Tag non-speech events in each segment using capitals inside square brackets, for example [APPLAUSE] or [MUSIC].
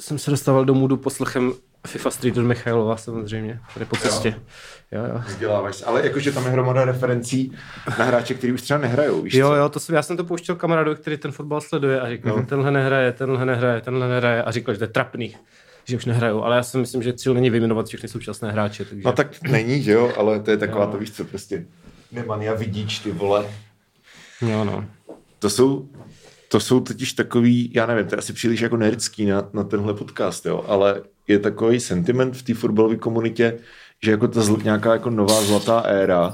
jsem se dostával do můdu poslechem FIFA Street od Michailova samozřejmě, tady po cestě. Jo, jo. Vzděláváš ale jakože tam je hromada referencí na hráče, kteří už třeba nehrajou, víš Jo, co? jo, to jsem, já jsem to pouštěl kamarádu, který ten fotbal sleduje a říkal, mm-hmm. tenhle nehraje, tenhle nehraje, tenhle nehraje a říkal, že to je trapný, že už nehrajou, ale já si myslím, že cíl není vyjmenovat všechny současné hráče. Takže... No tak není, že jo, ale to je taková, to víš co, prostě nemania vidíč, ty vole. Jo, no. To jsou, to jsou totiž takový, já nevím, to je asi příliš jako nerdský na, na tenhle podcast, jo, ale je takový sentiment v té fotbalové komunitě, že jako ta zl, nějaká jako nová zlatá éra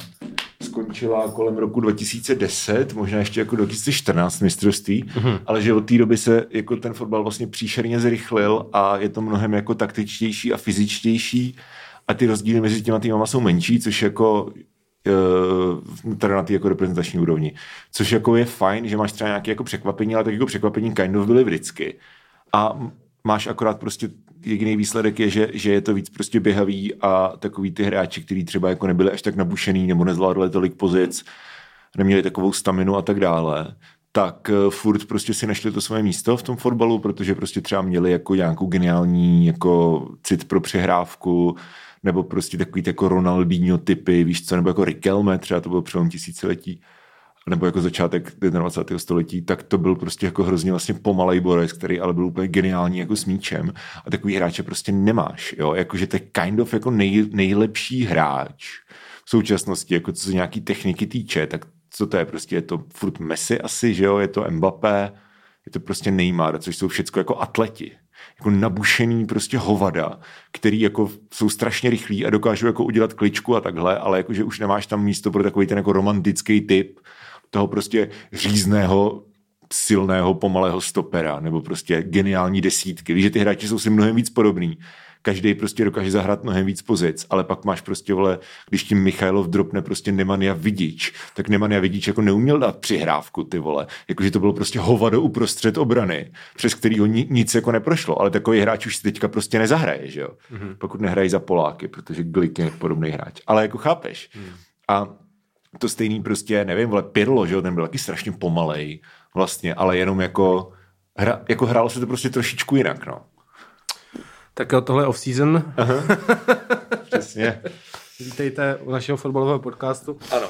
skončila kolem roku 2010, možná ještě jako 2014 mistrovství, mm-hmm. ale že od té doby se jako ten fotbal vlastně příšerně zrychlil a je to mnohem jako taktičtější a fyzičtější a ty rozdíly mezi těma týmama jsou menší, což jako eh, teda na té jako reprezentační úrovni. Což jako je fajn, že máš třeba nějaké jako překvapení, ale tak jako překvapení kind of byly vždycky. A máš akorát prostě jediný výsledek je, že, že je to víc prostě běhavý a takový ty hráči, kteří třeba jako nebyli až tak nabušený nebo nezvládli tolik pozic, neměli takovou staminu a tak dále, tak eh, furt prostě si našli to své místo v tom fotbalu, protože prostě třeba měli jako nějakou geniální jako cit pro přehrávku, nebo prostě takový jako Ronaldinho typy, víš co, nebo jako Riquelme, třeba to bylo přelom tisíciletí, nebo jako začátek 21. století, tak to byl prostě jako hrozně vlastně pomalej borec, který ale byl úplně geniální jako s míčem. A takový hráče prostě nemáš, jo, jakože to je kind of jako nej, nejlepší hráč v současnosti, jako co se nějaký techniky týče, tak co to je? Prostě, je to furt Messi asi, že jo, je to Mbappé, je to prostě Neymar, což jsou všechno jako atleti, jako nabušený prostě hovada, který jako jsou strašně rychlí a dokážou jako udělat kličku a takhle, ale jakože už nemáš tam místo pro takový ten jako romantický typ, toho prostě řízného silného, pomalého stopera, nebo prostě geniální desítky. Víš, že ty hráči jsou si mnohem víc podobný. Každý prostě dokáže zahrát mnohem víc pozic, ale pak máš prostě, vole, když tím Michailov dropne prostě Nemanja Vidič, tak Nemanja Vidič jako neuměl dát přihrávku, ty vole. Jakože to bylo prostě hovado uprostřed obrany, přes kterýho ni, nic jako neprošlo, ale takový hráč už si teďka prostě nezahraje, že jo? Mm-hmm. Pokud nehrají za Poláky, protože Glik je podobný hráč. Ale jako chápeš. Mm. A to stejný prostě, nevím, vole, Pirlo, že jo, ten byl taky strašně pomalej vlastně, ale jenom jako, hra, jako hrálo se to prostě trošičku jinak, no. Tak jo, tohle je off-season. [LAUGHS] Přesně. Vítejte u našeho fotbalového podcastu. Ano.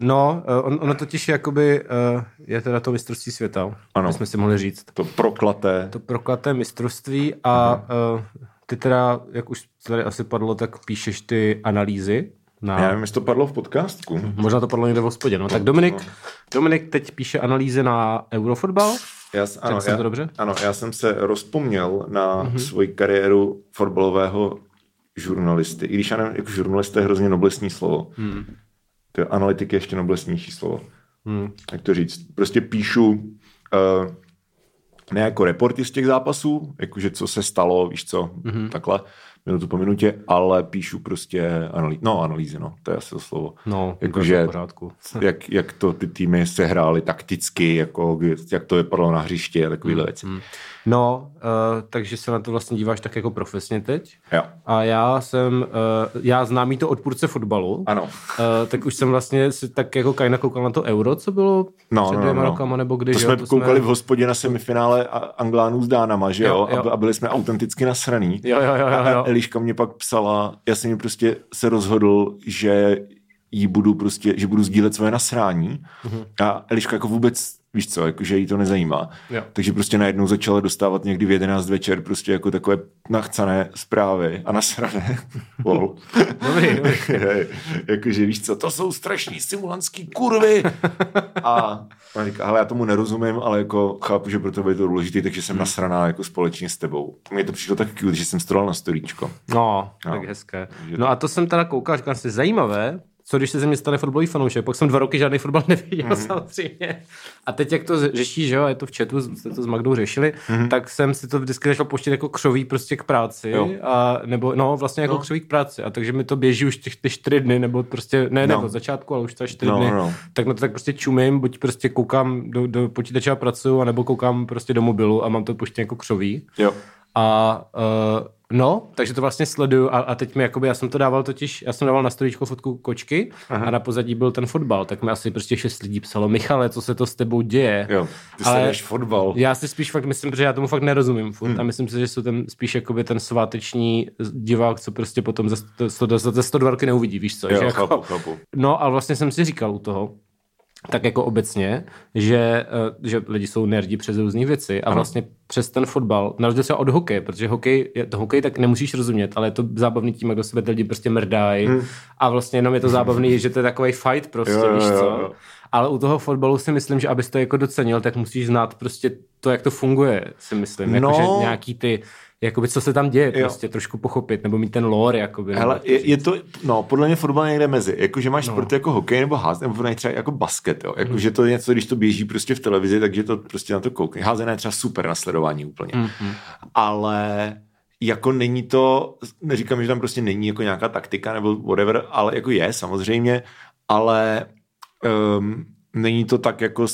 No, eh, on, ono totiž jakoby uh, je teda to mistrovství světa, Ano. jsme si mohli říct. To proklaté. To proklaté mistrovství a uh, ty teda, jak už tady asi padlo, tak píšeš ty analýzy. Na... Já nevím, jestli to padlo v podcastku. Možná to padlo někde v hospodě. No, tak Dominik, Dominik teď píše analýzy na Eurofotbal. Já, ano, jsem já, to dobře? ano, já jsem se rozpomněl na mm-hmm. svoji kariéru fotbalového žurnalisty. I když já nevím, jako žurnalista je hrozně noblesní slovo. Mm. To je analytik je ještě noblesnější slovo. Hmm. Jak to říct? Prostě píšu uh, ne jako reporty z těch zápasů, jakože co se stalo, víš co, mm-hmm. takhle, minutu po minutě, ale píšu prostě analý, no, analýzy, no, to je asi to slovo. No, Jakože- v pořádku. [LAUGHS] Jak, jak to ty týmy se hrály takticky, jako, jak to vypadalo na hřišti a takovéhle věci. No, uh, takže se na to vlastně díváš tak jako profesně teď. Jo. A já jsem, uh, já známý to odpůrce fotbalu, Ano. uh, tak už jsem vlastně si tak jako kajna koukal na to euro, co bylo No, před no, dvěma no, no. rokama, nebo kdy, To jsme jo, koukali v hospodě na semifinále Anglánů s Dánama, že jo? Jo, jo. A, byli jsme autenticky nasraný. Jo, jo, jo, jo, jo. Eliška mě pak psala, já jsem mi prostě se rozhodl, že jí budu prostě, že budu sdílet svoje nasrání Mhm. a Eliška jako vůbec, víš co, jako, že jí to nezajímá. Jo. Takže prostě najednou začala dostávat někdy v 11 večer prostě jako takové nachcané zprávy a nasrané. [LAUGHS] Lol. Dobrý, dobrý. [LAUGHS] Jakože víš co, to jsou strašní simulantský kurvy. A ona říká, hele, já tomu nerozumím, ale jako chápu, že pro tebe je to důležité, takže jsem nasraná jako společně s tebou. Mně to přišlo tak cute, že jsem stolal na storíčko. No, No. tak hezké. No a to jsem teda koukal, říkal jsem si, zajímavé, co když se ze mě stane fotbalový fanoušek, pak jsem dva roky žádný fotbal [LAUGHS] neviděl Mhm. mm. samozřejmě. A teď jak to řeší, že jo, je to v chatu, jste to s Magdou řešili, mm. tak jsem si to vždycky začal pouštět jako křoví prostě k práci, Jo. a, nebo no vlastně jako No. křoví k práci a takže mi to běží už ty, ty čtyři dny, nebo prostě, ne, No. nebo od začátku, ale už třeba čtyři No, dny, no, no. tak na to tak prostě čumím, buď prostě koukám do, do počítače a pracuju, anebo koukám prostě do mobilu a mám to pouštět jako křoví. Jo. A uh, no, takže to vlastně sleduju a, a teď mi jakoby, já jsem to dával totiž, já jsem dával na stoličku fotku kočky Aha. a na pozadí byl ten fotbal, tak mi asi prostě šest lidí psalo, Michale, co se to s tebou děje? Jo, ty Ale fotbal. Já si spíš fakt myslím, že já tomu fakt nerozumím furt hmm. a myslím si, že jsou ten spíš jakoby ten sváteční divák, co prostě potom ze, ze, ze 102 roky neuvidí, víš co? Jo, že chápu, jako, chápu. No a vlastně jsem si říkal u toho, tak jako obecně, že, eh, že lidi jsou nerdi přes různé věci a ano. vlastně přes ten fotbal, na rozdíl třeba od hokeje, protože hokej, to hokej tak nemusíš rozumět, ale je to zábavný tím, jak do sebe lidi prostě mrdají hmm. a vlastně jenom je to zábavný, že to je takový fight prostě, jo, víš co? Jo, jo. Ale u toho fotbalu si myslím, že abys to jako docenil, tak musíš znát prostě to, jak to funguje, si myslím. Jako, no. že nějaký ty jakoby, co se tam děje, jo. prostě trošku pochopit, nebo mít ten lore, jakoby. Hele, je, je, to, no, podle mě fotbal někde mezi, jakože máš no. sport jako hokej nebo ház, nebo třeba jako basket, jo, jakože mm. to je něco, když to běží prostě v televizi, takže to prostě na to koukne. Házené je třeba super na sledování úplně. Mm-hmm. Ale jako není to, neříkám, že tam prostě není jako nějaká taktika nebo whatever, ale jako je samozřejmě, ale um, není to tak jako,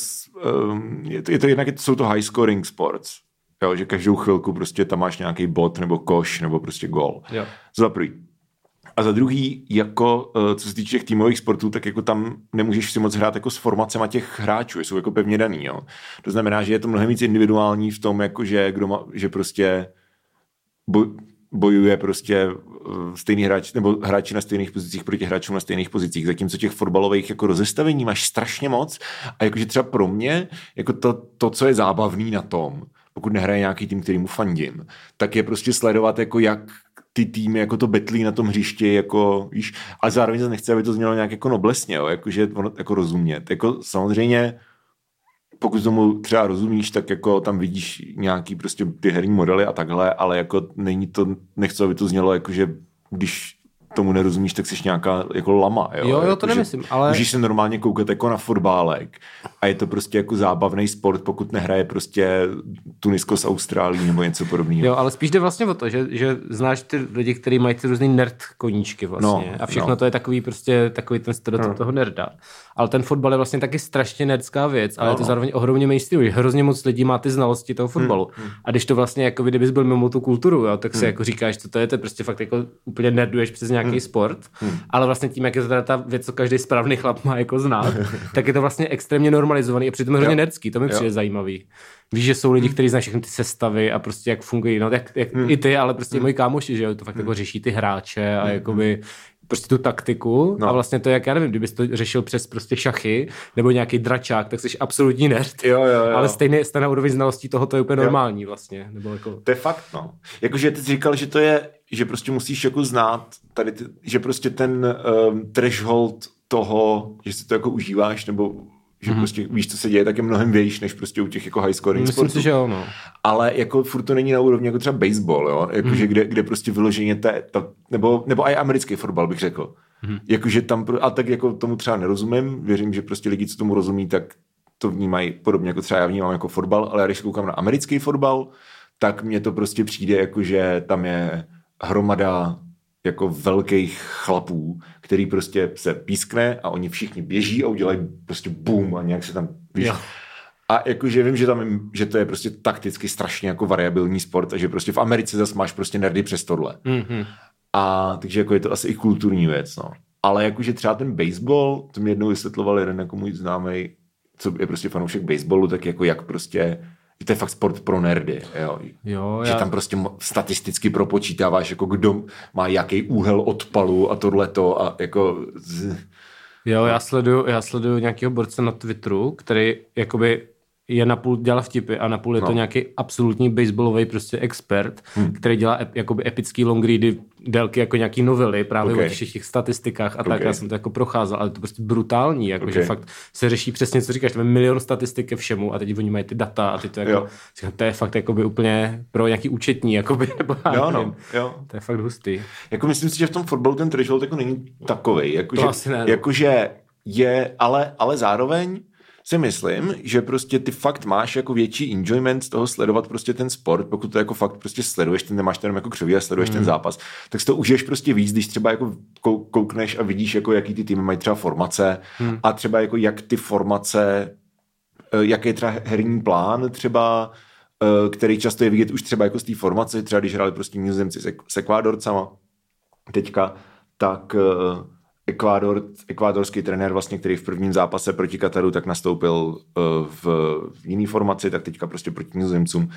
um, je, to, je to jednak, jsou to high scoring sports, Jo, že každou chvilku prostě tam máš nějaký bod nebo koš nebo prostě gol. Jo. Za prvý. A za druhý, jako eh, co se týče těch týmových sportů, tak jako tam nemůžeš si moc hrát jako s formacemi těch hráčů, jsou jako pevně daný. Jo. To znamená, že je to mnohem víc individuální v tom, jako že, kdo má, že prostě bojuje prostě eh, stejný hráč, nebo hráči na stejných pozicích proti hráčům na stejných pozicích, zatímco těch fotbalových jako rozestavení máš strašně moc a jakože třeba pro mě, jako to, to, co je zábavný na tom, pokud nehraje nějaký tým, který mu fandím, tak je prostě sledovat, jako jak ty týmy jako to betlí na tom hřišti, jako, víš, ale zároveň se nechce, aby to znělo nějak jako noblesně, jo, jakože ono, jako rozumět. Jako samozřejmě, pokud tomu třeba rozumíš, tak jako tam vidíš nějaký prostě ty herní modely a takhle, ale jako není to, nechci, aby to znělo jako, že když tomu nerozumíš, tak jsi nějaká jako lama. Jo, jo, jo jako, to nemyslím, ale... Můžeš se normálně koukat jako na fotbálek a je to prostě jako zábavný sport, pokud nehraje prostě Tunisko s Austrálií nebo něco podobného. Jo, ale spíš jde vlastně o to, že, že znáš ty lidi, kteří mají ty různý nerd koníčky vlastně no, a všechno no. to je takový prostě takový ten stereotyp no. toho nerda. Ale ten fotbal je vlastně taky strašně nerdská věc, ale no, je to no. zároveň ohromně mainstream, hrozně moc lidí má ty znalosti toho fotbalu. Hmm, hmm. A když to vlastně jako kdybys byl mimo tu kulturu, jo, tak si hmm. jako říkáš, co to je, to je prostě fakt jako úplně nerduješ přes nějaký hmm. sport, hmm. ale vlastně tím, jak je to teda ta věc, co každý správný chlap má jako znát, [LAUGHS] tak je to vlastně extrémně normalizovaný a přitom hrozně nerdský, to mi přijde zajímavý. Víš, že jsou lidi, hmm. kteří znají všechny ty sestavy a prostě jak fungují, no jak, jak hmm. i ty, ale prostě hmm. moji kámoši, že jo, to fakt hmm. jako řeší ty hráče a hmm. jakoby prostě tu taktiku no. a vlastně to, jak já nevím, kdybys to řešil přes prostě šachy nebo nějaký dračák, tak jsi absolutní nerd. Jo, jo, jo. Ale stejně stejná úroveň znalostí toho to je úplně jo. normální vlastně. Nebo jako... To je fakt, no. Jakože ty jsi říkal, že to je, že prostě musíš jako znát tady, ty, že prostě ten um, threshold toho, že si to jako užíváš nebo že mm-hmm. prostě víš, co se děje, tak je mnohem větší, než prostě u těch jako high scoring Myslím sportů. si, že jo, no. Ale jako furt to není na úrovni jako třeba baseball, jo, jakože mm-hmm. kde, kde prostě vyloženě ta, ta, nebo, nebo i americký fotbal bych řekl. Mm-hmm. Jakože tam, a tak jako tomu třeba nerozumím, věřím, že prostě lidi, co tomu rozumí, tak to vnímají podobně jako třeba já vnímám jako fotbal, ale když koukám na americký fotbal, tak mně to prostě přijde jako, že tam je hromada jako velkých chlapů, který prostě se pískne a oni všichni běží a udělají prostě boom a nějak se tam, víš, jo. A jakože vím, že, tam, že to je prostě takticky strašně jako variabilní sport a že prostě v Americe zase máš prostě nerdy přes tohle. Mm-hmm. A takže jako je to asi i kulturní věc, no. Ale jakože třeba ten baseball, to mi jednou vysvětloval jeden jako můj známý, co je prostě fanoušek baseballu, tak jako jak prostě to je fakt sport pro nerdy, jo. jo že já... tam prostě statisticky propočítáváš, jako kdo má jaký úhel odpalu a tohleto a jako... Jo, já sleduju, já sleduju nějakého borce na Twitteru, který jakoby je napůl dělá vtipy a napůl je no. to nějaký absolutní baseballový prostě expert, hmm. který dělá ep, jakoby epický long ready délky jako nějaký novely právě okay. o těch, těch statistikách a okay. tak. Já jsem to jako procházel, ale to prostě brutální, jako okay. že fakt se řeší přesně, co říkáš, tam je milion statistik ke všemu a teď oni mají ty data a ty to jako, říkám, to je fakt jakoby úplně pro nějaký účetní, jakoby, [LAUGHS] nebo jo, no, jo. To je fakt hustý. Jako myslím si, že v tom fotbalu ten threshold jako není takovej, jako, to že, no. jakože je, ale, ale zároveň si myslím, že prostě ty fakt máš jako větší enjoyment z toho sledovat prostě ten sport, pokud to jako fakt prostě sleduješ, ty nemáš jenom jako křoví a sleduješ mm. ten zápas, tak si to užiješ prostě víc, když třeba jako koukneš a vidíš, jako jaký ty týmy mají třeba formace mm. a třeba jako jak ty formace, eh, jaký je třeba herní plán třeba, který často je vidět už třeba jako z té formace, třeba když hráli prostě nizozemci s Ekvádorcama teďka, tak Ekvádor, ekvádorský trenér, vlastně, který v prvním zápase proti Kataru tak nastoupil v, v jiný formaci, tak teďka prostě proti nizozemcům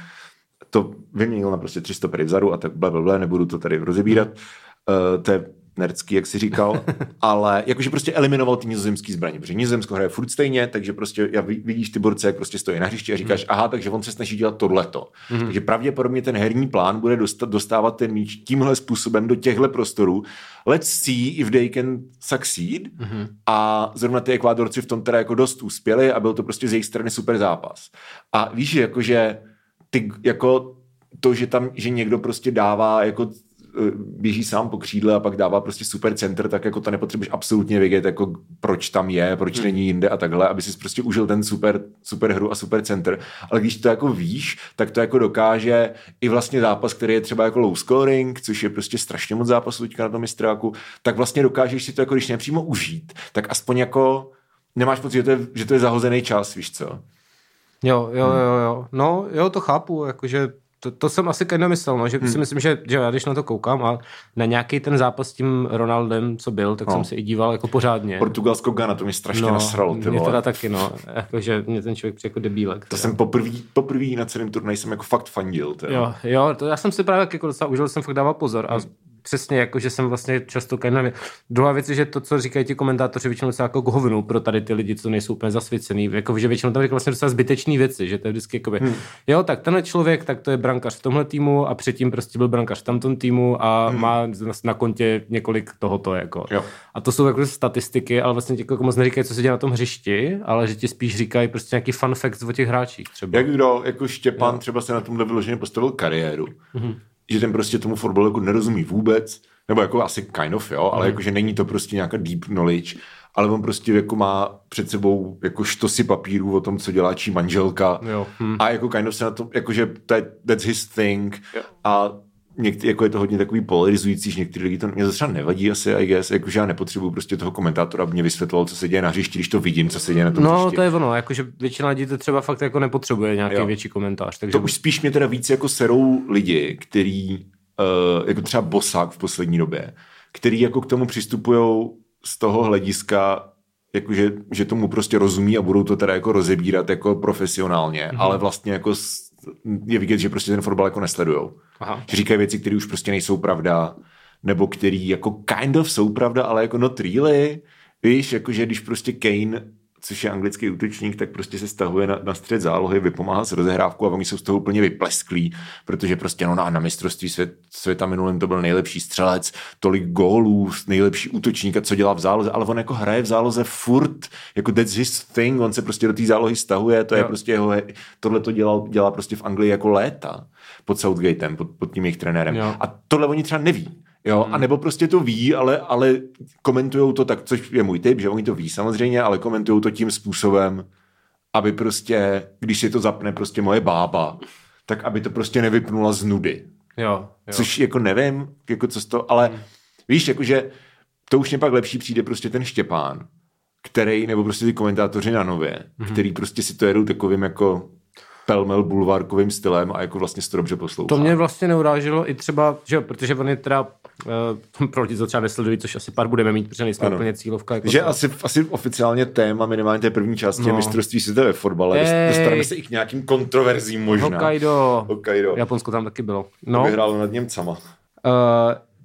to vyměnil na prostě 300 pery vzadu a tak blablabla, nebudu to tady rozebírat. Uh, to je nerdský, jak si říkal, [LAUGHS] ale jakože prostě eliminoval ty nizozemský zbraně, protože nizozemsko hraje furt stejně, takže prostě já vidíš ty borce, jak prostě stojí na hřišti a říkáš, mm. aha, takže on se snaží dělat tohleto. Mm. Takže pravděpodobně ten herní plán bude dostat, dostávat ten míč tímhle způsobem do těchto prostorů. Let's see if they can succeed. Mm. A zrovna ty Ekvádorci v tom teda jako dost uspěli a byl to prostě z jejich strany super zápas. A víš, jakože ty jako to, že tam, že někdo prostě dává jako běží sám po křídle a pak dává prostě super center, tak jako to nepotřebuješ absolutně vědět, jako proč tam je, proč hmm. není jinde a takhle, aby si prostě užil ten super, super hru a super center. Ale když to jako víš, tak to jako dokáže i vlastně zápas, který je třeba jako low scoring, což je prostě strašně moc zápasů teďka na tom mistráku, tak vlastně dokážeš si to jako když nepřímo užít, tak aspoň jako nemáš pocit, že to je, že to je zahozený čas, víš co? Jo, jo, hmm. jo, jo. No, jo, to chápu, jakože to, to jsem asi keď nemyslel, no, že hmm. si myslím, že, že já když na to koukám a na nějaký ten zápas s tím Ronaldem, co byl, tak no. jsem se i díval jako pořádně. Portugalsko Gana, to mě strašně no, nasralo. Ty mě teda taky, no. Jakože mě ten člověk přijde jako debílek. To jsem poprvé, poprvé na celém turnaji jsem jako fakt fandil. Teda. Jo, jo, to já jsem si právě jako docela užil, jsem fakt dával pozor a hmm přesně, jako že jsem vlastně často nevím. Druhá věc je, že to, co říkají ti komentátoři, většinou se jako hovinu pro tady ty lidi, co nejsou úplně zasvěcený, jako, že většinou tam říkají vlastně docela zbytečné věci, že to je vždycky jako hmm. jo, tak tenhle člověk, tak to je brankař v tomhle týmu a předtím prostě byl brankař v tamtom týmu a hmm. má na kontě několik tohoto, jako. Jo. A to jsou jako statistiky, ale vlastně ti jako moc neříkají, co se děje na tom hřišti, ale že ti spíš říkají prostě nějaký fun fact o těch hráčích třeba. Jak kdo, jako Štěpán jo. třeba se na tomhle vyloženě postavil kariéru. Hmm že ten prostě tomu fotbalu jako nerozumí vůbec, nebo jako asi kind of, jo, ale mm. jako, že není to prostě nějaká deep knowledge, ale on prostě jako má před sebou jako štosy papírů o tom, co dělá čí manželka jo. Hm. a jako kind of se na to, jakože to je, that's his thing jo. a někdy, jako je to hodně takový polarizující, že některý lidi to mě třeba nevadí asi, I guess, jakože já nepotřebuji prostě toho komentátora, aby mě vysvětloval, co se děje na hřišti, když to vidím, co se děje na tom No, hřišti. to je ono, jakože většina lidí to třeba fakt jako nepotřebuje nějaký jo. větší komentář. Takže... To už spíš mě teda víc jako serou lidi, který, uh, jako třeba Bosák v poslední době, který jako k tomu přistupují z toho hlediska, jakože, že tomu prostě rozumí a budou to teda jako rozebírat jako profesionálně, mm-hmm. ale vlastně jako je vidět, že prostě ten fotbal jako nesledujou. Aha. Že říkají věci, které už prostě nejsou pravda, nebo který jako kind of jsou pravda, ale jako not really. Víš, jakože když prostě Kane což je anglický útočník, tak prostě se stahuje na, na střed zálohy, vypomáhá s rozehrávkou a oni jsou z toho úplně vyplesklí, protože prostě no, na, na mistrovství svět, světa minulém to byl nejlepší střelec, tolik gólů, nejlepší útočník a co dělá v záloze, ale on jako hraje v záloze furt, jako that's his thing, on se prostě do té zálohy stahuje, to je jo. prostě jeho, tohle to dělal, dělá prostě v Anglii jako léta pod Southgatem, pod, pod tím jejich trenérem. Jo. A tohle oni třeba neví. Jo, hmm. a nebo prostě to ví, ale, ale komentují to tak, což je můj typ, že oni to ví samozřejmě, ale komentují to tím způsobem, aby prostě, když si to zapne prostě moje bába, tak aby to prostě nevypnula z nudy. Jo, jo. Což jako nevím, jako co z to, ale hmm. víš, jakože to už mě pak lepší přijde prostě ten Štěpán, který, nebo prostě ty komentátoři na nově, hmm. který prostě si to jedou takovým jako pelmel bulvárkovým stylem a jako vlastně to dobře poslouchá. To mě vlastně neuráželo i třeba, že protože on je teda uh, pro lidi, co třeba nesledují, což asi pár budeme mít, protože nejsme ano. úplně cílovka. Jako že asi, asi oficiálně téma minimálně té první části no. je mistrovství světa ve fotbale. Ej. Dostaneme se i k nějakým kontroverzím možná. Hokkaido. Hokkaido. Japonsko tam taky bylo. No. Vyhrálo nad Němcama. Uh,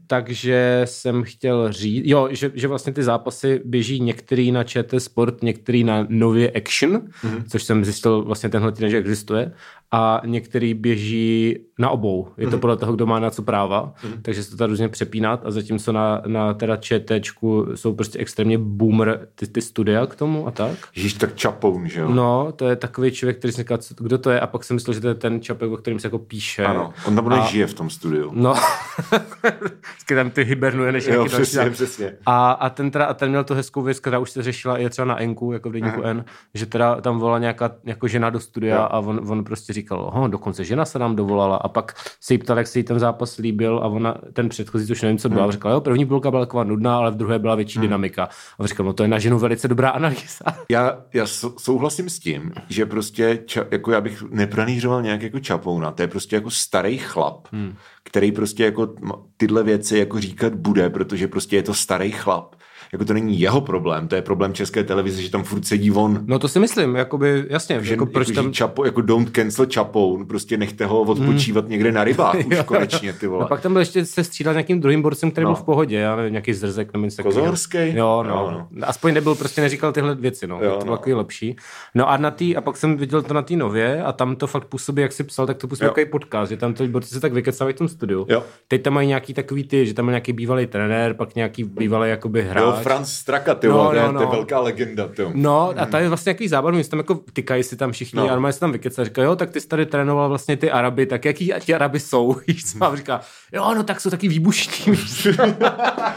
takže jsem chtěl říct, jo, že, že vlastně ty zápasy běží některý na ČT Sport, některý na Nově Action, mm-hmm. což jsem zjistil vlastně tenhle týden, že existuje a některý běží na obou. Je to mm-hmm. podle toho, kdo má na co práva, mm-hmm. takže se to tady různě přepínat a zatímco na, na teda ČTčku jsou prostě extrémně boomer ty, ty studia k tomu a tak. Ježíš, tak Čapoun, že jo? No, to je takový člověk, který si říká, kdo to je a pak jsem myslel, že to je ten Čapek, o kterým se jako píše. Ano, on tam a... žije v tom studiu. No, [LAUGHS] vždycky tam ty hibernuje, než jo, přesně, přesně. A, a, ten teda, a ten měl tu hezkou věc, která už se řešila i třeba na Enku, jako v deníku N, že teda tam volala nějaká jako žena do studia jo. a on, on prostě říkal, ho, dokonce žena se nám dovolala a pak se jí ptal, jak se jí ten zápas líbil a ona, ten předchozí, už nevím, co byla, hmm. řekla, jo, první půlka byla taková nudná, ale v druhé byla větší hmm. dynamika. A říkal, no to je na ženu velice dobrá analýza. [LAUGHS] Já, já souhlasím s tím, že prostě, ča, jako já bych nepranířoval nějak jako čapouna, to je prostě jako starý chlap, hmm. který prostě jako tyhle věci jako říkat bude, protože prostě je to starý chlap jako to není jeho problém, to je problém české televize, že tam furt sedí on. No to si myslím, jakoby, jasně. Že, jako, proč jako, tam... Čapo, jako don't cancel Čapou, prostě nechte ho odpočívat mm. někde na rybách už [LAUGHS] konečně, ty vole. No, pak tam byl ještě se střídat nějakým druhým borcem, který no. byl v pohodě, já nevím, nějaký zrzek něco Kozorský? Jo, no, no, no. Aspoň nebyl, prostě neříkal tyhle věci, no. Jo, to bylo no. lepší. No a na tý, a pak jsem viděl to na té nově a tam to fakt působí, jak si psal, tak to působí jako podcast, že tam ty borci se tak vykecávají v tom studiu. Jo. Teď tam mají nějaký takový ty, že tam je nějaký bývalý trenér, pak nějaký bývalý jakoby hráč. Jo, Franz Straka, ty no, no, no. to je velká legenda. Ty. No a tady je vlastně nějaký zábavný, tam jako tykají si tam všichni, no. a se tam vykecají, říkají, jo, tak ty jsi tady trénoval vlastně ty Araby, tak jaký ti Araby jsou? [LAUGHS] Víš, co mám říká, jo, no tak jsou taky výbušní. [LAUGHS]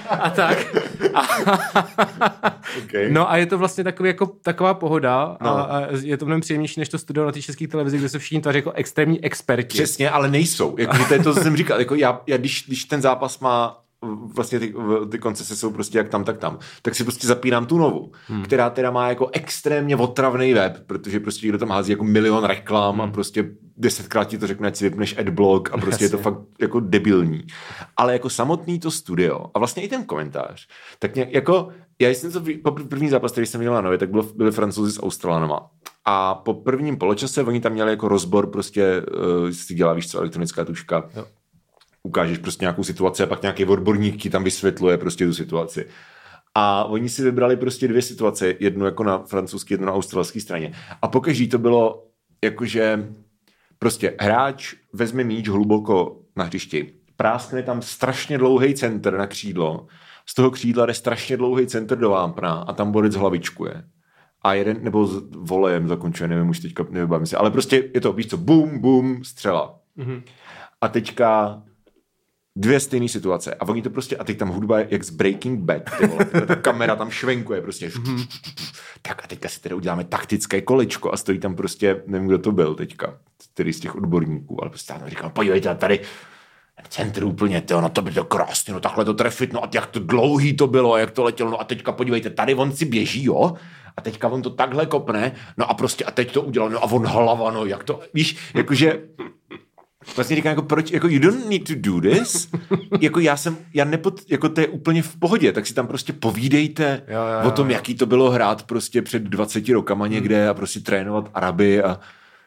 a tak. A, [LAUGHS] okay. No a je to vlastně takový, jako, taková pohoda no. a, a, je to mnohem příjemnější než to studio na té české televizi, kde se všichni tváří jako extrémní experti. Přesně, ale nejsou. Jako, to je to, co jsem říkal. Jako já, já když, když ten zápas má vlastně ty, ty koncese jsou prostě jak tam, tak tam, tak si prostě zapínám tu novou, hmm. která teda má jako extrémně otravný web, protože prostě někdo tam hází jako milion reklam hmm. a prostě desetkrát ti to řekne, ať si vypneš adblock a prostě Jasně. je to fakt jako debilní. Ale jako samotný to studio a vlastně i ten komentář, tak nějak jako, já jsem to po první zápas, který jsem měl na nově, tak byl, byli francouzi s Australanama. A po prvním poločase oni tam měli jako rozbor prostě, uh, si dělá, víš co, elektronická tuška. Jo ukážeš prostě nějakou situaci a pak nějaký odborník ti tam vysvětluje prostě tu situaci. A oni si vybrali prostě dvě situace, jednu jako na francouzské, jednu na australské straně. A pokaždý to bylo jakože prostě hráč vezme míč hluboko na hřišti, práskne tam strašně dlouhý center na křídlo, z toho křídla jde strašně dlouhý center do vápna a tam borec hlavičkuje. A jeden, nebo s volejem zakončuje, nevím už teďka, nevybavím si, ale prostě je to, víš co, bum, bum, střela. Mm-hmm. A teďka dvě stejné situace. A oni to prostě, a teď tam hudba je jak z Breaking Bad, ty vole, ta kamera tam švenkuje prostě. Tak a teďka si tedy uděláme taktické kolečko a stojí tam prostě, nevím, kdo to byl teďka, který z těch odborníků, ale prostě tam říkám, podívejte, tady centr úplně, to, no to by to krásně, no takhle to trefit, no a jak to dlouhý to bylo, jak to letělo, no a teďka podívejte, tady on si běží, jo, a teďka on to takhle kopne, no a prostě a teď to udělal, no a on hlava, no jak to, víš, jakože vlastně říkám, jako proč, jako you don't need to do this, [LAUGHS] jako já jsem, já nepod, jako to je úplně v pohodě, tak si tam prostě povídejte jo, jo, jo. o tom, jaký to bylo hrát prostě před 20 rokama někde hmm. a prostě trénovat Araby a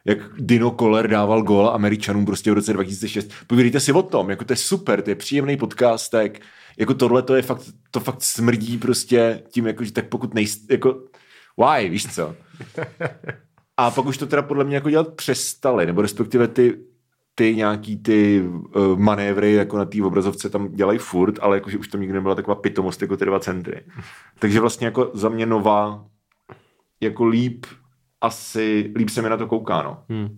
jak Dino Koller dával gól Američanům prostě v roce 2006. Povídejte si o tom, jako to je super, to je příjemný podcastek, jako tohle to je fakt, to fakt smrdí prostě tím, jako, že tak pokud nejste, jako why, víš co? [LAUGHS] A pak už to teda podle mě jako dělat přestali, nebo respektive ty ty nějaký ty uh, manévry jako na té obrazovce tam dělají furt, ale jakože už tam nikdy nebyla taková pitomost jako ty dva centry. Takže vlastně jako za mě nová, jako líp asi, líp se mi na to kouká, no. Hmm.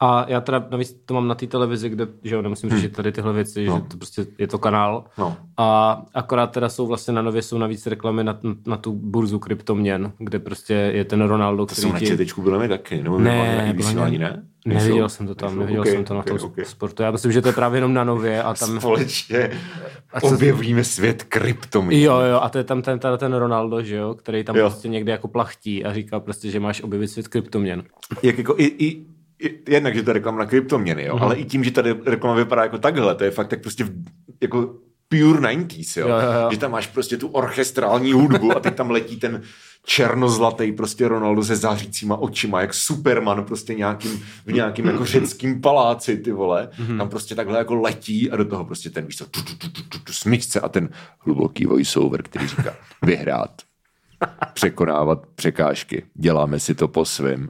A já teda navíc to mám na té televizi, kde že jo, nemusím hmm. řešit tady tyhle věci, no. že to prostě je to kanál. No. A akorát teda jsou vlastně na nově jsou navíc reklamy na, na tu burzu kryptoměn, kde prostě je ten Ronaldo, který To jsou na četečku bylo mi taky, nebo ne, vysílání, ne? Neviděl jsem to tam, neviděl okay, jsem to na tom okay. sportu. Já myslím, že to je právě jenom na nově. A tam... Společně a co... objevíme svět kryptoměn. Jo, jo, a to je tam ten, ten, ten Ronaldo, že jo, který tam jo. prostě někde jako plachtí a říká prostě, že máš objevit svět kryptoměn. Jak jako i, i jednak, že to je reklama na kryptoměny, jo, mm-hmm. ale i tím, že ta reklama vypadá jako takhle, to je fakt tak prostě jako pure 90s, jo? Jo, jo, jo. že tam máš prostě tu orchestrální hudbu a teď tam letí ten černozlatý prostě Ronaldo se zářícíma očima, jak Superman prostě nějakým, v nějakým jako řeckým paláci, ty vole. Mm-hmm. Tam prostě takhle jako letí a do toho prostě ten, víš co, tu, tu, tu, tu, tu, tu, smyčce a ten hluboký voiceover, který říká vyhrát, překonávat překážky, děláme si to po svém.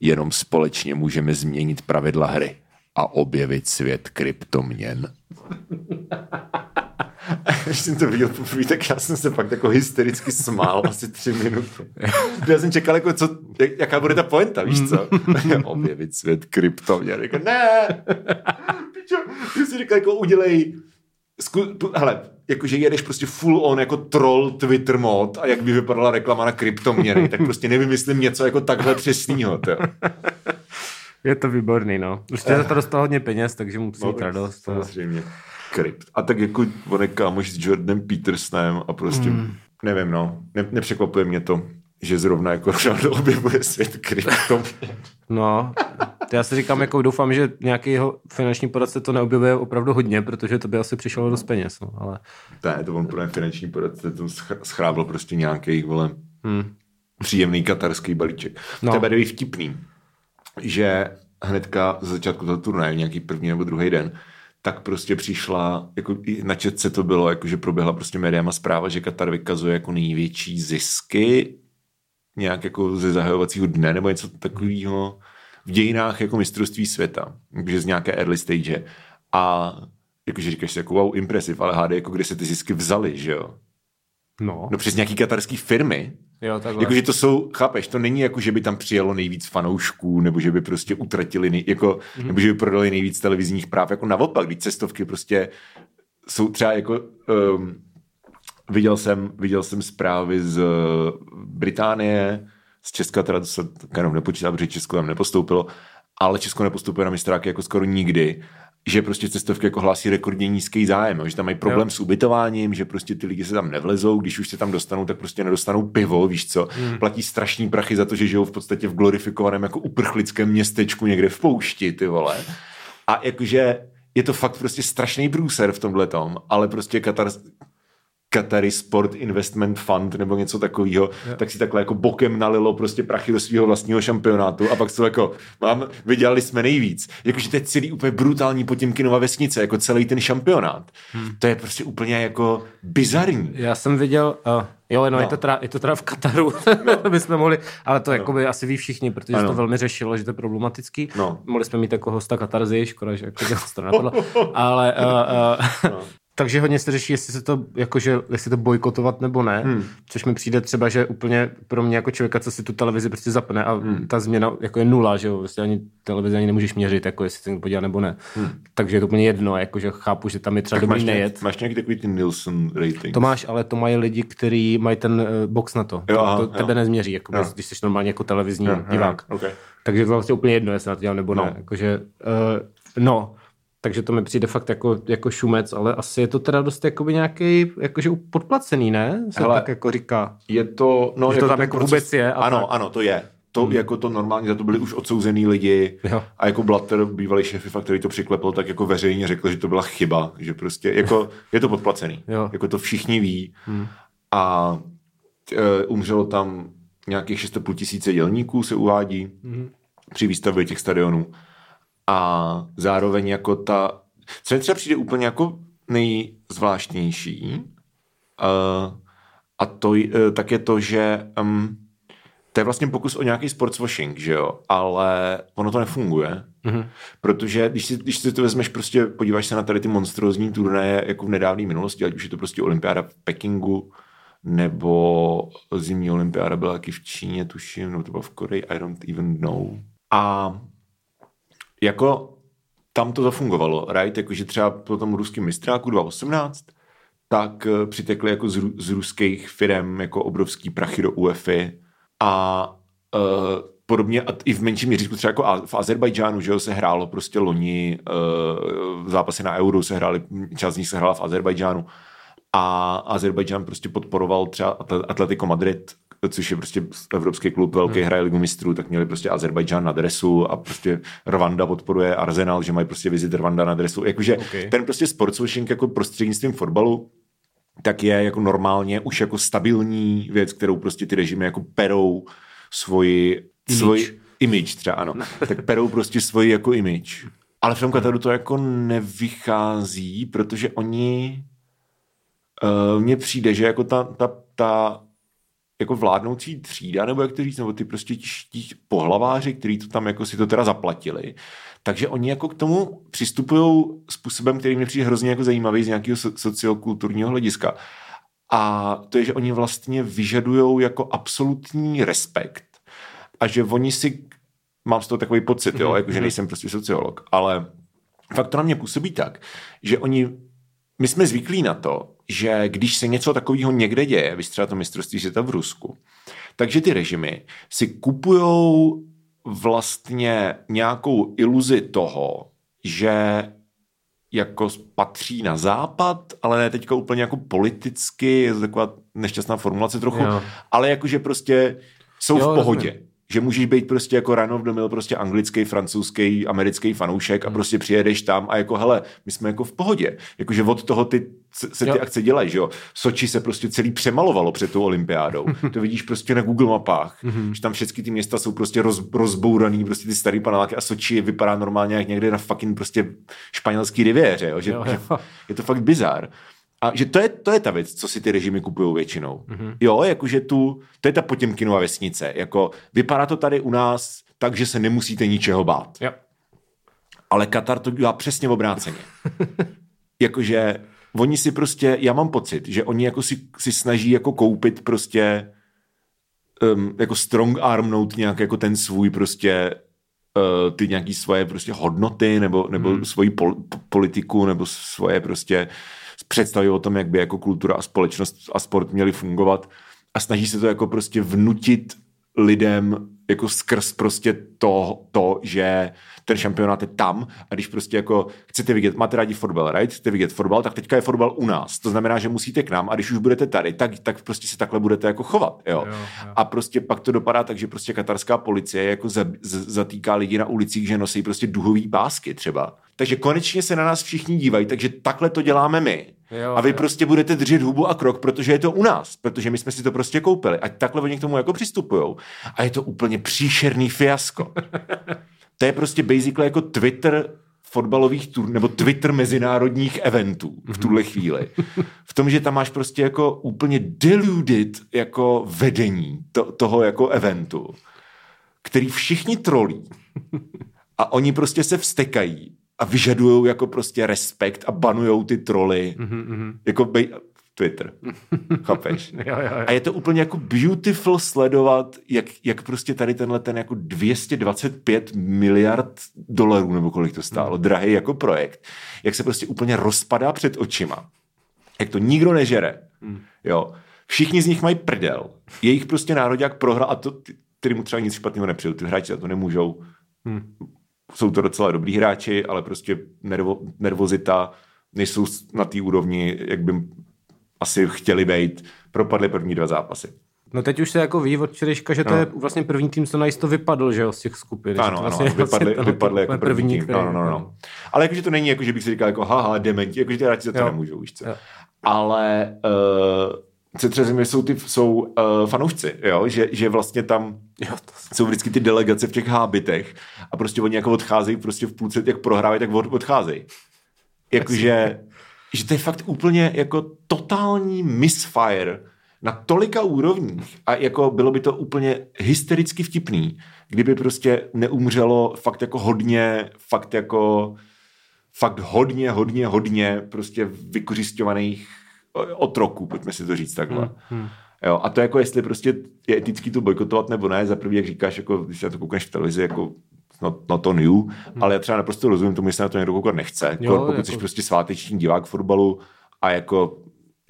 Jenom společně můžeme změnit pravidla hry a objevit svět kryptoměn. [LAUGHS] Když jsem to viděl poprvé, tak já jsem se fakt jako hystericky smál asi tři minuty. [LAUGHS] Já jsem čekal, jako co, jaká bude ta poenta, víš co? [LAUGHS] Objevit svět kryptoměn. Jako, ne! Pičo, ty si říkal, jako udělej Zku, hele, jakože jedeš prostě full on jako troll Twitter mod a jak by vypadala reklama na kryptoměny, tak prostě nevymyslím něco jako takhle přesnýho. Je to výborný, no. Už jste za to dostal hodně peněz, takže musí no, mít radost. Samozřejmě. Krypt. A tak jako on je kámoš s Jordanem Petersonem a prostě, mm. nevím, no, ne, nepřekvapuje mě to, že zrovna jako objevuje svět kryptom. No, já si říkám, jako doufám, že nějaký jeho finanční poradce to neobjevuje opravdu hodně, protože to by asi přišlo dost peněz, no, ale... Ne, to on pro finanční poradce to schrábl prostě nějaký, vole, hmm. příjemný katarský balíček. No. To je vtipný, že hnedka z začátku toho turnaje, nějaký první nebo druhý den, tak prostě přišla, jako na četce to bylo, jako že proběhla prostě médiama zpráva, že Katar vykazuje jako největší zisky nějak jako ze zahajovacího dne nebo něco takového v dějinách jako mistrovství světa, takže z nějaké early stage. A jakože říkáš si jako wow, impresiv, ale hády, jako kde se ty zisky vzaly, že jo? No. No přes nějaký katarský firmy. Jo, takhle. Jakože to jsou, chápeš, to není jako, že by tam přijelo nejvíc fanoušků, nebo že by prostě utratili, nej, jako, mm-hmm. nebo že by prodali nejvíc televizních práv, jako naopak, když cestovky prostě jsou třeba jako, um, viděl jsem, viděl jsem zprávy z Británie, z Česka teda to se jenom nepočítá, protože Česko tam nepostoupilo, ale Česko nepostupuje na mistráky jako skoro nikdy že prostě cestovky jako hlásí rekordně nízký zájem, že tam mají problém jo. s ubytováním, že prostě ty lidi se tam nevlezou, když už se tam dostanou, tak prostě nedostanou pivo, víš co, hmm. platí strašní prachy za to, že žijou v podstatě v glorifikovaném jako uprchlickém městečku někde v poušti, ty vole. A jakože je to fakt prostě strašný průser v tomhle tom, ale prostě Katar, Qatari Sport Investment Fund nebo něco takového, tak si takhle jako bokem nalilo prostě prachy do svého vlastního šampionátu a pak to jako, mám, vydělali jsme nejvíc. Jakože to je celý úplně brutální Potěmkinova vesnice, jako celý ten šampionát. Hmm. To je prostě úplně jako bizarní. Já jsem viděl, uh, jo, no, no. Je, to teda, je to teda v Kataru, no. [LAUGHS] to bychom mohli, ale to no. jako by asi ví všichni, protože ano. to velmi řešilo, že to je problematický. No. Mohli jsme mít jako hosta Katarzy, škoda, že jako to napadlo, [LAUGHS] ale uh, uh, no. [LAUGHS] Takže hodně se řeší, jestli se to, jakože, jestli to bojkotovat nebo ne, hmm. což mi přijde třeba, že úplně pro mě jako člověka, co si tu televizi prostě zapne a hmm. ta změna jako je nula, že jo, vlastně ani televizi ani nemůžeš měřit, jako jestli se podívá nebo ne. Hmm. Takže je to úplně jedno, jakože chápu, že tam je třeba tak dobrý máš nejet. Máš nějaký takový ty Nielsen rating? To máš, ale to mají lidi, kteří mají ten uh, box na to. Jo, aha, to tebe jo. nezměří, jako jo. když jsi normálně jako televizní jo, divák. Jo, okay. Takže to vlastně úplně jedno, jestli na to dělám nebo no. ne. Jakože, uh, no, takže to mi přijde fakt jako, jako šumec, ale asi je to teda dost jakoby nějaký, jakože podplacený, ne? Se Hele, tak jako říká. Je to, no, že to tam jako proces... vůbec je. A ano, tak. ano, to je. To hmm. jako to normálně, za to byli už odsouzený lidi jo. a jako Blatter, bývalý šéf FIFA, který to přiklepl, tak jako veřejně řekl, že to byla chyba, že prostě jako je to podplacený. Jo. Jako to všichni ví hmm. a e, umřelo tam nějakých 6,5 tisíce dělníků se uvádí hmm. při výstavbě těch stadionů a zároveň jako ta, co mi třeba přijde úplně jako nejzvláštnější, uh, a to uh, tak je to, že um, to je vlastně pokus o nějaký sportswashing, že jo, ale ono to nefunguje, mm-hmm. protože když si, když si to vezmeš, prostě podíváš se na tady ty monstrózní turnaje jako v nedávné minulosti, ať už je to prostě olympiáda v Pekingu, nebo zimní olympiáda byla taky v Číně, tuším, nebo to bylo v Koreji, I don't even know. A jako tam to zafungovalo, right? Jakože třeba po tom ruském mistráku 2018, tak eh, přitekly jako z, z ruských firm jako obrovský prachy do UEFI a uh, podobně a i v menším měřítku třeba jako v Azerbajdžánu, že jo, se hrálo prostě loni, uh, zápasy na euro se hrály, část z nich se hrála v Azerbajdžánu a Azerbajdžán prostě podporoval třeba Atletico Madrid což je prostě evropský klub, velký hmm. hraje ligu mistrů, tak měli prostě Azerbajdžán na dresu a prostě Rwanda podporuje Arsenal, že mají prostě vizit Rwanda na dresu. Jakože okay. ten prostě sportswashing jako prostřednictvím fotbalu tak je jako normálně už jako stabilní věc, kterou prostě ty režimy jako perou svoji, image. svoji image třeba, ano. [LAUGHS] tak perou prostě svoji jako image. Ale v tom Kataru to jako nevychází, protože oni uh, mně přijde, že jako ta, ta, ta jako vládnoucí třída, nebo jak to říct, nebo ty prostě tí pohlaváři, kteří to tam jako si to teda zaplatili. Takže oni jako k tomu přistupují způsobem, který mě přijde hrozně jako zajímavý z nějakého sociokulturního hlediska. A to je, že oni vlastně vyžadují jako absolutní respekt a že oni si, mám z toho takový pocit, jo, mhm, jako, že mhm. nejsem prostě sociolog, ale fakt to na mě působí tak, že oni, my jsme zvyklí na to, že když se něco takového někde děje, vy třeba to mistrovství světa v Rusku, takže ty režimy si kupujou vlastně nějakou iluzi toho, že jako patří na západ, ale ne teďka úplně jako politicky, je to taková nešťastná formulace trochu, jo. ale jakože prostě jsou jo, v pohodě. Rozumím že můžeš být prostě jako the Mill, prostě anglický, francouzský, americký fanoušek a hmm. prostě přijedeš tam a jako hele, my jsme jako v pohodě. Jakože od toho ty se ty jo. akce dělají, že jo. Soči se prostě celý přemalovalo před tou olympiádou. [LAUGHS] to vidíš prostě na Google mapách, mm-hmm. že tam všechny ty města jsou prostě roz, rozbouraný, prostě ty starý paneláky a Soči vypadá normálně jak někde na fucking prostě španělský riviéře, jo. Že, jo, jo. že je to fakt bizar. A že to je, to je ta věc, co si ty režimy kupují většinou. Mm-hmm. Jo, jakože tu, to je ta Potěmkinová vesnice. Jako, vypadá to tady u nás tak, že se nemusíte ničeho bát. Jo. Ale Katar to dělá přesně obráceně. [LAUGHS] jakože oni si prostě, já mám pocit, že oni jako si, si snaží jako koupit prostě um, jako strong armnout nějak jako ten svůj prostě uh, ty nějaký svoje prostě hodnoty nebo, nebo hmm. svoji pol, politiku nebo svoje prostě představy o tom, jak by jako kultura a společnost a sport měly fungovat a snaží se to jako prostě vnutit lidem jako skrz prostě to, to, že ten šampionát je tam a když prostě jako chcete vidět, máte rádi fotbal, right? Chcete vidět fotbal, tak teďka je fotbal u nás. To znamená, že musíte k nám a když už budete tady, tak, tak prostě se takhle budete jako chovat, jo? Jo, jo. A prostě pak to dopadá tak, že prostě katarská policie jako za, z, zatýká lidi na ulicích, že nosí prostě duhový pásky třeba. Takže konečně se na nás všichni dívají, takže takhle to děláme my. Jo, a vy jo. prostě budete držet hubu a krok, protože je to u nás, protože my jsme si to prostě koupili. A takhle oni k tomu jako přistupují. A je to úplně příšerný fiasko. [LAUGHS] to je prostě basically jako Twitter fotbalových tur, nebo Twitter mezinárodních eventů v mhm. tuhle chvíli. V tom, že tam máš prostě jako úplně deluded jako vedení to, toho jako eventu, který všichni trolí [LAUGHS] a oni prostě se vstekají a vyžadují jako prostě respekt a banujou ty troly. Mm-hmm. Jako bej, Twitter. Chápeš? [LAUGHS] jo, jo, jo. A je to úplně jako beautiful sledovat, jak, jak prostě tady tenhle ten jako 225 miliard dolarů, nebo kolik to stálo, mm. drahý jako projekt, jak se prostě úplně rozpadá před očima. Jak to nikdo nežere. Mm. Jo. Všichni z nich mají prdel. Jejich prostě národák prohrál a to, který mu třeba nic špatného nepřijel. Ty hráči za to nemůžou. Mm jsou to docela dobrý hráči, ale prostě nervo, nervozita nejsou na té úrovni, jak by asi chtěli být. Propadli první dva zápasy. No teď už se jako ví od včerejška, že to no. je vlastně první tým, co najisto vypadl, že jo, z těch skupin. Ano, vlastně ano, vypadli, [LAUGHS] vlastně vypadli jako první, tým. No, no, no, no. Ale jakože to není jako, že bych si říkal jako haha, dementi, jakože ty hráči za to jo. nemůžou, víš co. Jo. Ale uh, Cetře jsou, ty, jsou uh, fanoušci, jo? Že, že vlastně tam jo, to... jsou vždycky ty delegace v těch hábitech a prostě oni jako odcházejí prostě v půlce, jak prohrávají, tak od, odcházejí. Jakože, že to je fakt úplně jako totální misfire na tolika úrovních a jako bylo by to úplně hystericky vtipný, kdyby prostě neumřelo fakt jako hodně, fakt jako fakt hodně, hodně, hodně prostě vykořišťovaných otroků, pojďme si to říct takhle. Hmm, hmm. Jo, a to jako jestli prostě je etický to bojkotovat nebo ne, za první, jak říkáš, jako, když se to koukneš v televizi, jako no, no to new, hmm. ale já třeba naprosto rozumím tomu, že se na to někdo koukat nechce. Jo, pokud jako... jsi prostě sváteční divák fotbalu a jako,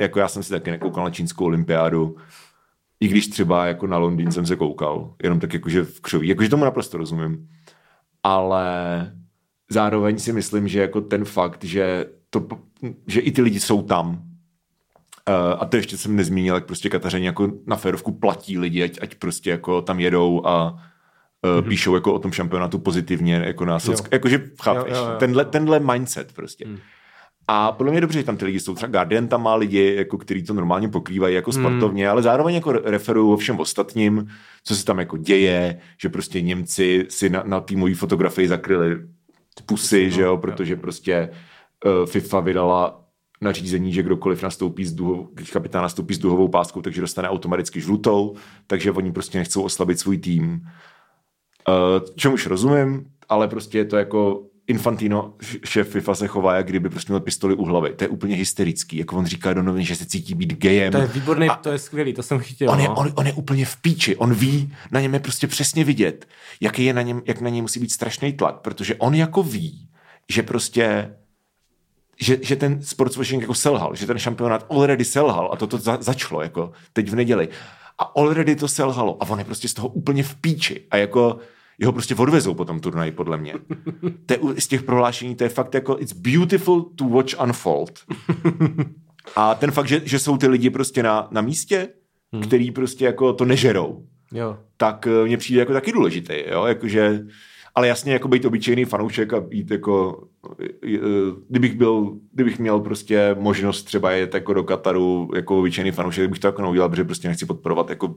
jako já jsem si taky nekoukal na čínskou olympiádu, i když třeba jako na Londýn jsem se koukal, jenom tak jakože v křoví, jakože tomu naprosto rozumím. Ale zároveň si myslím, že jako ten fakt, že, to, že i ty lidi jsou tam, a to ještě jsem nezmínil, jak prostě Katařeni jako na férovku platí lidi, ať, ať prostě jako tam jedou a mm-hmm. píšou jako o tom šampionátu pozitivně, jako na sock, jakože chápeš, jo, jo, jo. Tenhle, tenhle mindset prostě. Mm. A podle mě je dobře, že tam ty lidi jsou. Třeba Guardian tam má lidi, jako, který to normálně pokrývají jako hmm. sportovně, mm. ale zároveň jako referují o všem ostatním, co se tam jako děje, že prostě Němci si na, na týmové fotografii zakryli pusy, no, že jo, protože jo. prostě uh, FIFA vydala nařízení, že kdokoliv nastoupí s duhou, když kapitán nastoupí s duhovou páskou, takže dostane automaticky žlutou, takže oni prostě nechcou oslabit svůj tým. Uh, čemuž rozumím, ale prostě je to jako Infantino, šéf FIFA se chová, jak kdyby prostě měl pistoli u hlavy. To je úplně hysterický. Jako on říká do novin, že se cítí být gejem. To je výborný, to je skvělý, to jsem chtěl. On je, no. on, on, je úplně v píči, on ví, na něm je prostě přesně vidět, jaký je na něm, jak na něm musí být strašný tlak, protože on jako ví, že prostě že, že ten sportswashing jako selhal, že ten šampionát already selhal a to to za, začalo jako teď v neděli. A already to selhalo a on je prostě z toho úplně v píči. A jako jeho prostě odvezou po tom turnaji, podle mě. To je, z těch prohlášení, to je fakt jako, it's beautiful to watch unfold. A ten fakt, že, že jsou ty lidi prostě na, na místě, hmm. který prostě jako to nežerou, jo. tak uh, mně přijde jako taky důležitý, jo, jakože ale jasně jako být obyčejný fanoušek a být jako, kdybych byl, kdybych měl prostě možnost třeba jet jako do Kataru jako obyčejný fanoušek, bych to jako neudělal, protože prostě nechci podporovat jako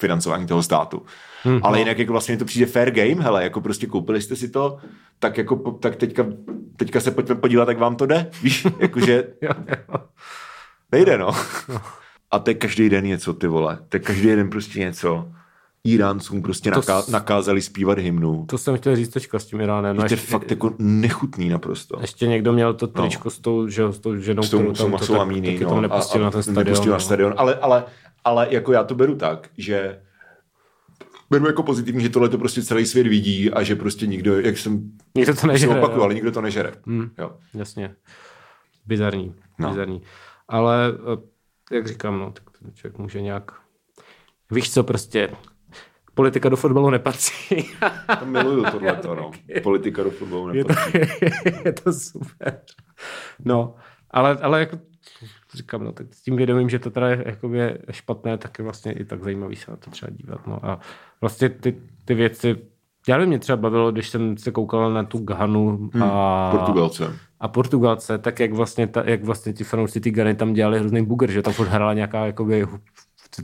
financování toho státu. Hmm, ale jinak jako vlastně to přijde fair game, hele, jako prostě koupili jste si to, tak jako, tak teďka, teďka se pojďme podívat, jak vám to jde, [LAUGHS] víš, jakože [LAUGHS] nejde, no. no. A to je každý den něco, ty vole, to je každý den prostě něco. Iráncům prostě to naká- nakázali zpívat hymnu. To jsem chtěl říct teďka s tím Iránem. No, je ještě, fakt jako nechutný naprosto. Ještě někdo měl to tričko no. s, tou, že, s tou ženou, s tou, kterou tam to, tak, taky no, tam nepustil a, a na ten stadion. Nepustil no. na stadion, ale, ale, ale jako já to beru tak, že beru jako pozitivní, že tohle to prostě celý svět vidí a že prostě nikdo, jak jsem nikdo to nežere, opakuju, ale nikdo to nežere. Hmm, jo. Jasně. Bizarní. No. Bizarní. Ale eh, jak říkám, no, tak člověk může nějak víš co, prostě politika do fotbalu nepatří. [LAUGHS] to miluju tohleto, no. Politika do fotbalu nepatří. Je to, [LAUGHS] je to super. No, ale, ale jako říkám, no, tak s tím vědomím, že to teda je, je špatné, tak je vlastně i tak zajímavý se na to třeba dívat. No. A vlastně ty, ty věci, já nevím, mě třeba bavilo, když jsem se koukal na tu Ghanu a... Hmm, Portugalce. A Portugalce, tak jak vlastně, ta, jak vlastně ti fanoušci ty Gany tam dělali hrozný buger, že tam furt hrála nějaká jakoby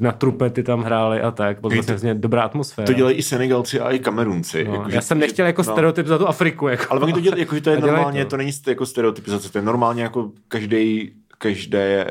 na trupety tam hráli a tak. Bylo vlastně to, dobrá atmosféra. To dělají i Senegalci a i Kamerunci. No, jako, já že, jsem nechtěl jako no. stereotyp za tu Afriku. Jako. Ale oni to dělají, jako, že to je normálně, to. to není jako stereotypizace, to je normálně jako každý každé,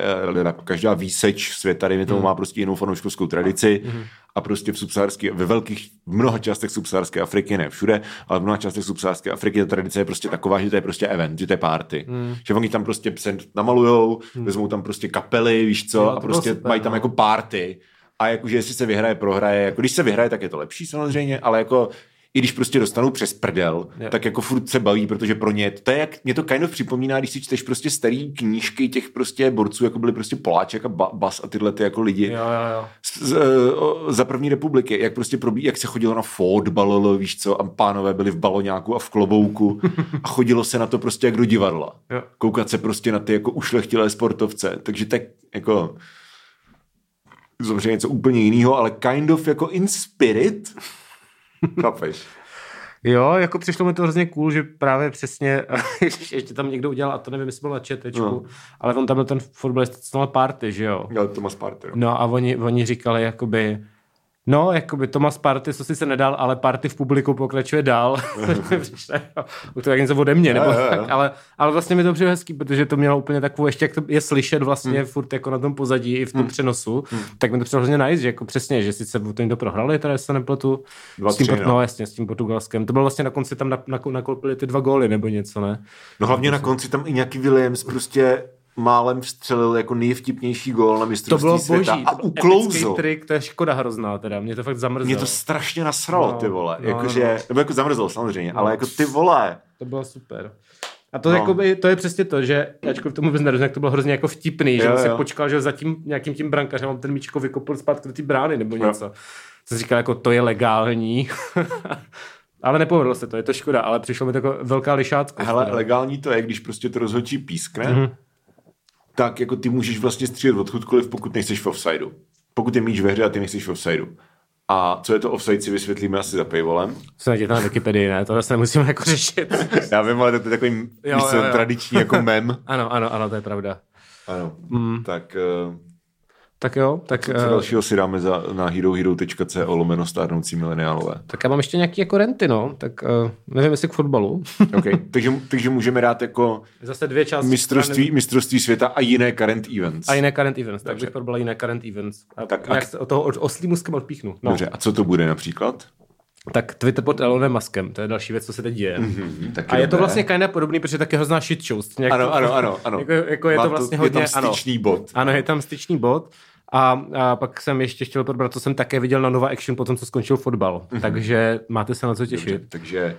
eh, každá výseč světa, dejme tomu, mm. má prostě jinou fanouškovskou tradici mm. A prostě v subsaharské, ve velkých, v mnoha částech subsaharské Afriky, ne všude, ale v mnoha částech subsaharské Afriky ta tradice je prostě taková, že to je prostě event, že to je party. Mm. Že oni tam prostě se namalujou, mm. vezmou tam prostě kapely, víš co, jo, a prostě super, mají tam no. jako party. A jakože jestli se vyhraje, prohraje, jako když se vyhraje, tak je to lepší samozřejmě, ale jako i když prostě dostanou přes prdel, yeah. tak jako furt se baví, protože pro ně to je jak, mě to kind of připomíná, když si čteš prostě starý knížky těch prostě borců, jako byly prostě Poláček a Bas a tyhle ty jako lidi. Jo, jo, jo. Z, z, uh, za první republiky, jak prostě probí, jak se chodilo na fotbal, víš co, a pánové byli v baloňáku a v klobouku [LAUGHS] a chodilo se na to prostě jak do divadla. Jo. Koukat se prostě na ty jako ušlechtilé sportovce, takže tak jako samozřejmě něco úplně jiného, ale kind of jako in spirit [LAUGHS] Chápeš? Jo, jako přišlo mi to hrozně cool, že právě přesně, [LAUGHS] ještě tam někdo udělal, a to nevím, jestli byl na četečku, no. ale on tam byl ten fotbalista, co party, že jo? Jo, Tomas Party. Jo. No a oni, oni říkali, jakoby, No, jakoby Thomas Party, co si se nedal, ale Party v publiku pokračuje dál. [LAUGHS] U to je něco ode mě, nebo tak, ale, ale vlastně mi to přijde hezký, protože to mělo úplně takovou, ještě jak to je slyšet vlastně hmm. furt jako na tom pozadí i v tom hmm. přenosu, hmm. tak mi to přijde hrozně nice, že jako přesně, že sice to to prohrali, teda se nepletu, dva, s tím, tři, no. no. jasně, s tím portugalském. To bylo vlastně na konci tam nakoupili ty dva góly nebo něco, ne? No hlavně na konci tam i nějaký Williams prostě málem vstřelil jako nejvtipnější gól na mistrovství to bylo světa boží, a uklouzl. trik, to je škoda hrozná teda, mě to fakt zamrzlo. Mě to strašně nasralo, no, ty vole, no, jakože, no, nebo jako zamrzlo samozřejmě, no. ale jako ty vole. To bylo super. A to, no. jakoby, to je přesně to, že ačkoliv tomu vůbec nerozumím, to bylo hrozně jako vtipný, jo, že se počkal, že za tím nějakým tím brankařem on ten míč jako vykopl zpátky do té brány nebo něco. Jo. Co říkal, jako to je legální. [LAUGHS] ale nepovedlo se to, je to škoda, ale přišlo mi to jako velká lišátka. Hele, legální to je, když prostě to rozhodčí pískne, mm-hmm tak jako ty můžeš vlastně střílet odkudkoliv, pokud nejseš v offsideu. Pokud je míč ve hře a ty nejseš v offsideu. A co je to offside, si vysvětlíme asi za paywallem. Co je na Wikipedii, ne? To se nemusíme jako řešit. [LAUGHS] Já vím, ale to je takový jo, jo, jo. tradiční jako mem. [LAUGHS] ano, ano, ano, to je pravda. Ano, mm. tak uh, tak jo. Tak, co, co uh, dalšího si dáme za, na herohero.co lomeno stárnoucí mileniálové? Tak já mám ještě nějaký jako renty, no. Tak uh, nevím, jestli k fotbalu. [LAUGHS] okay. takže, takže můžeme dát jako Zase dvě části mistrovství, strany... mistrovství světa a jiné current events. A jiné current events, tak bych jiné current events. A tak nějak a... od toho oslí muskem odpíchnu. No. Dobře, a co to bude například? Tak Twitter pod Elonem Muskem, to je další věc, co se teď děje. Mm-hmm, a je dobré. to vlastně kinda podobný, protože taky hrozná shit show. Ano, ano, ano, ano. Jako, jako je to vlastně hodně, je tam styčný ano, bod. Ano, je tam styčný bod. A, a pak jsem ještě chtěl probrat, co jsem také viděl na Nova Action po tom, co skončil fotbal. Mm-hmm. Takže máte se na co těšit. Dobře, takže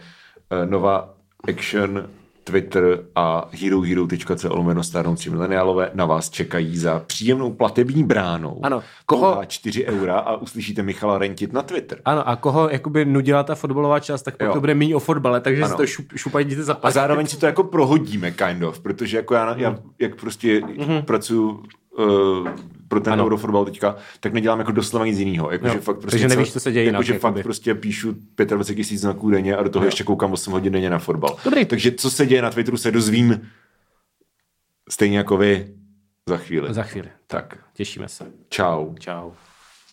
uh, Nova Action Twitter a herohero.co lomeno starnoucí mileniálové na vás čekají za příjemnou platební bránou. Ano. Koho? 4 eura a uslyšíte Michala rentit na Twitter. Ano, a koho jakoby nudila ta fotbalová část, tak pak to bude méně o fotbale, takže ano. si to šup, šupají za A zároveň si to jako prohodíme, kind of, protože jako já, já mhm. jak prostě mm-hmm. pracuji uh, pro ten ano. Eurofotbal teďka, tak nedělám jako doslova nic jiného. Jako, že fakt prostě Takže nevíš, co se děje jako, jinak. Že fakt prostě píšu 25 tisíc znaků denně a do toho jo. ještě koukám 8 hodin denně na fotbal. Dobrý. Takže co se děje na Twitteru, se dozvím stejně jako vy za chvíli. Za chvíli. Tak. Těšíme se. Čau. Čau.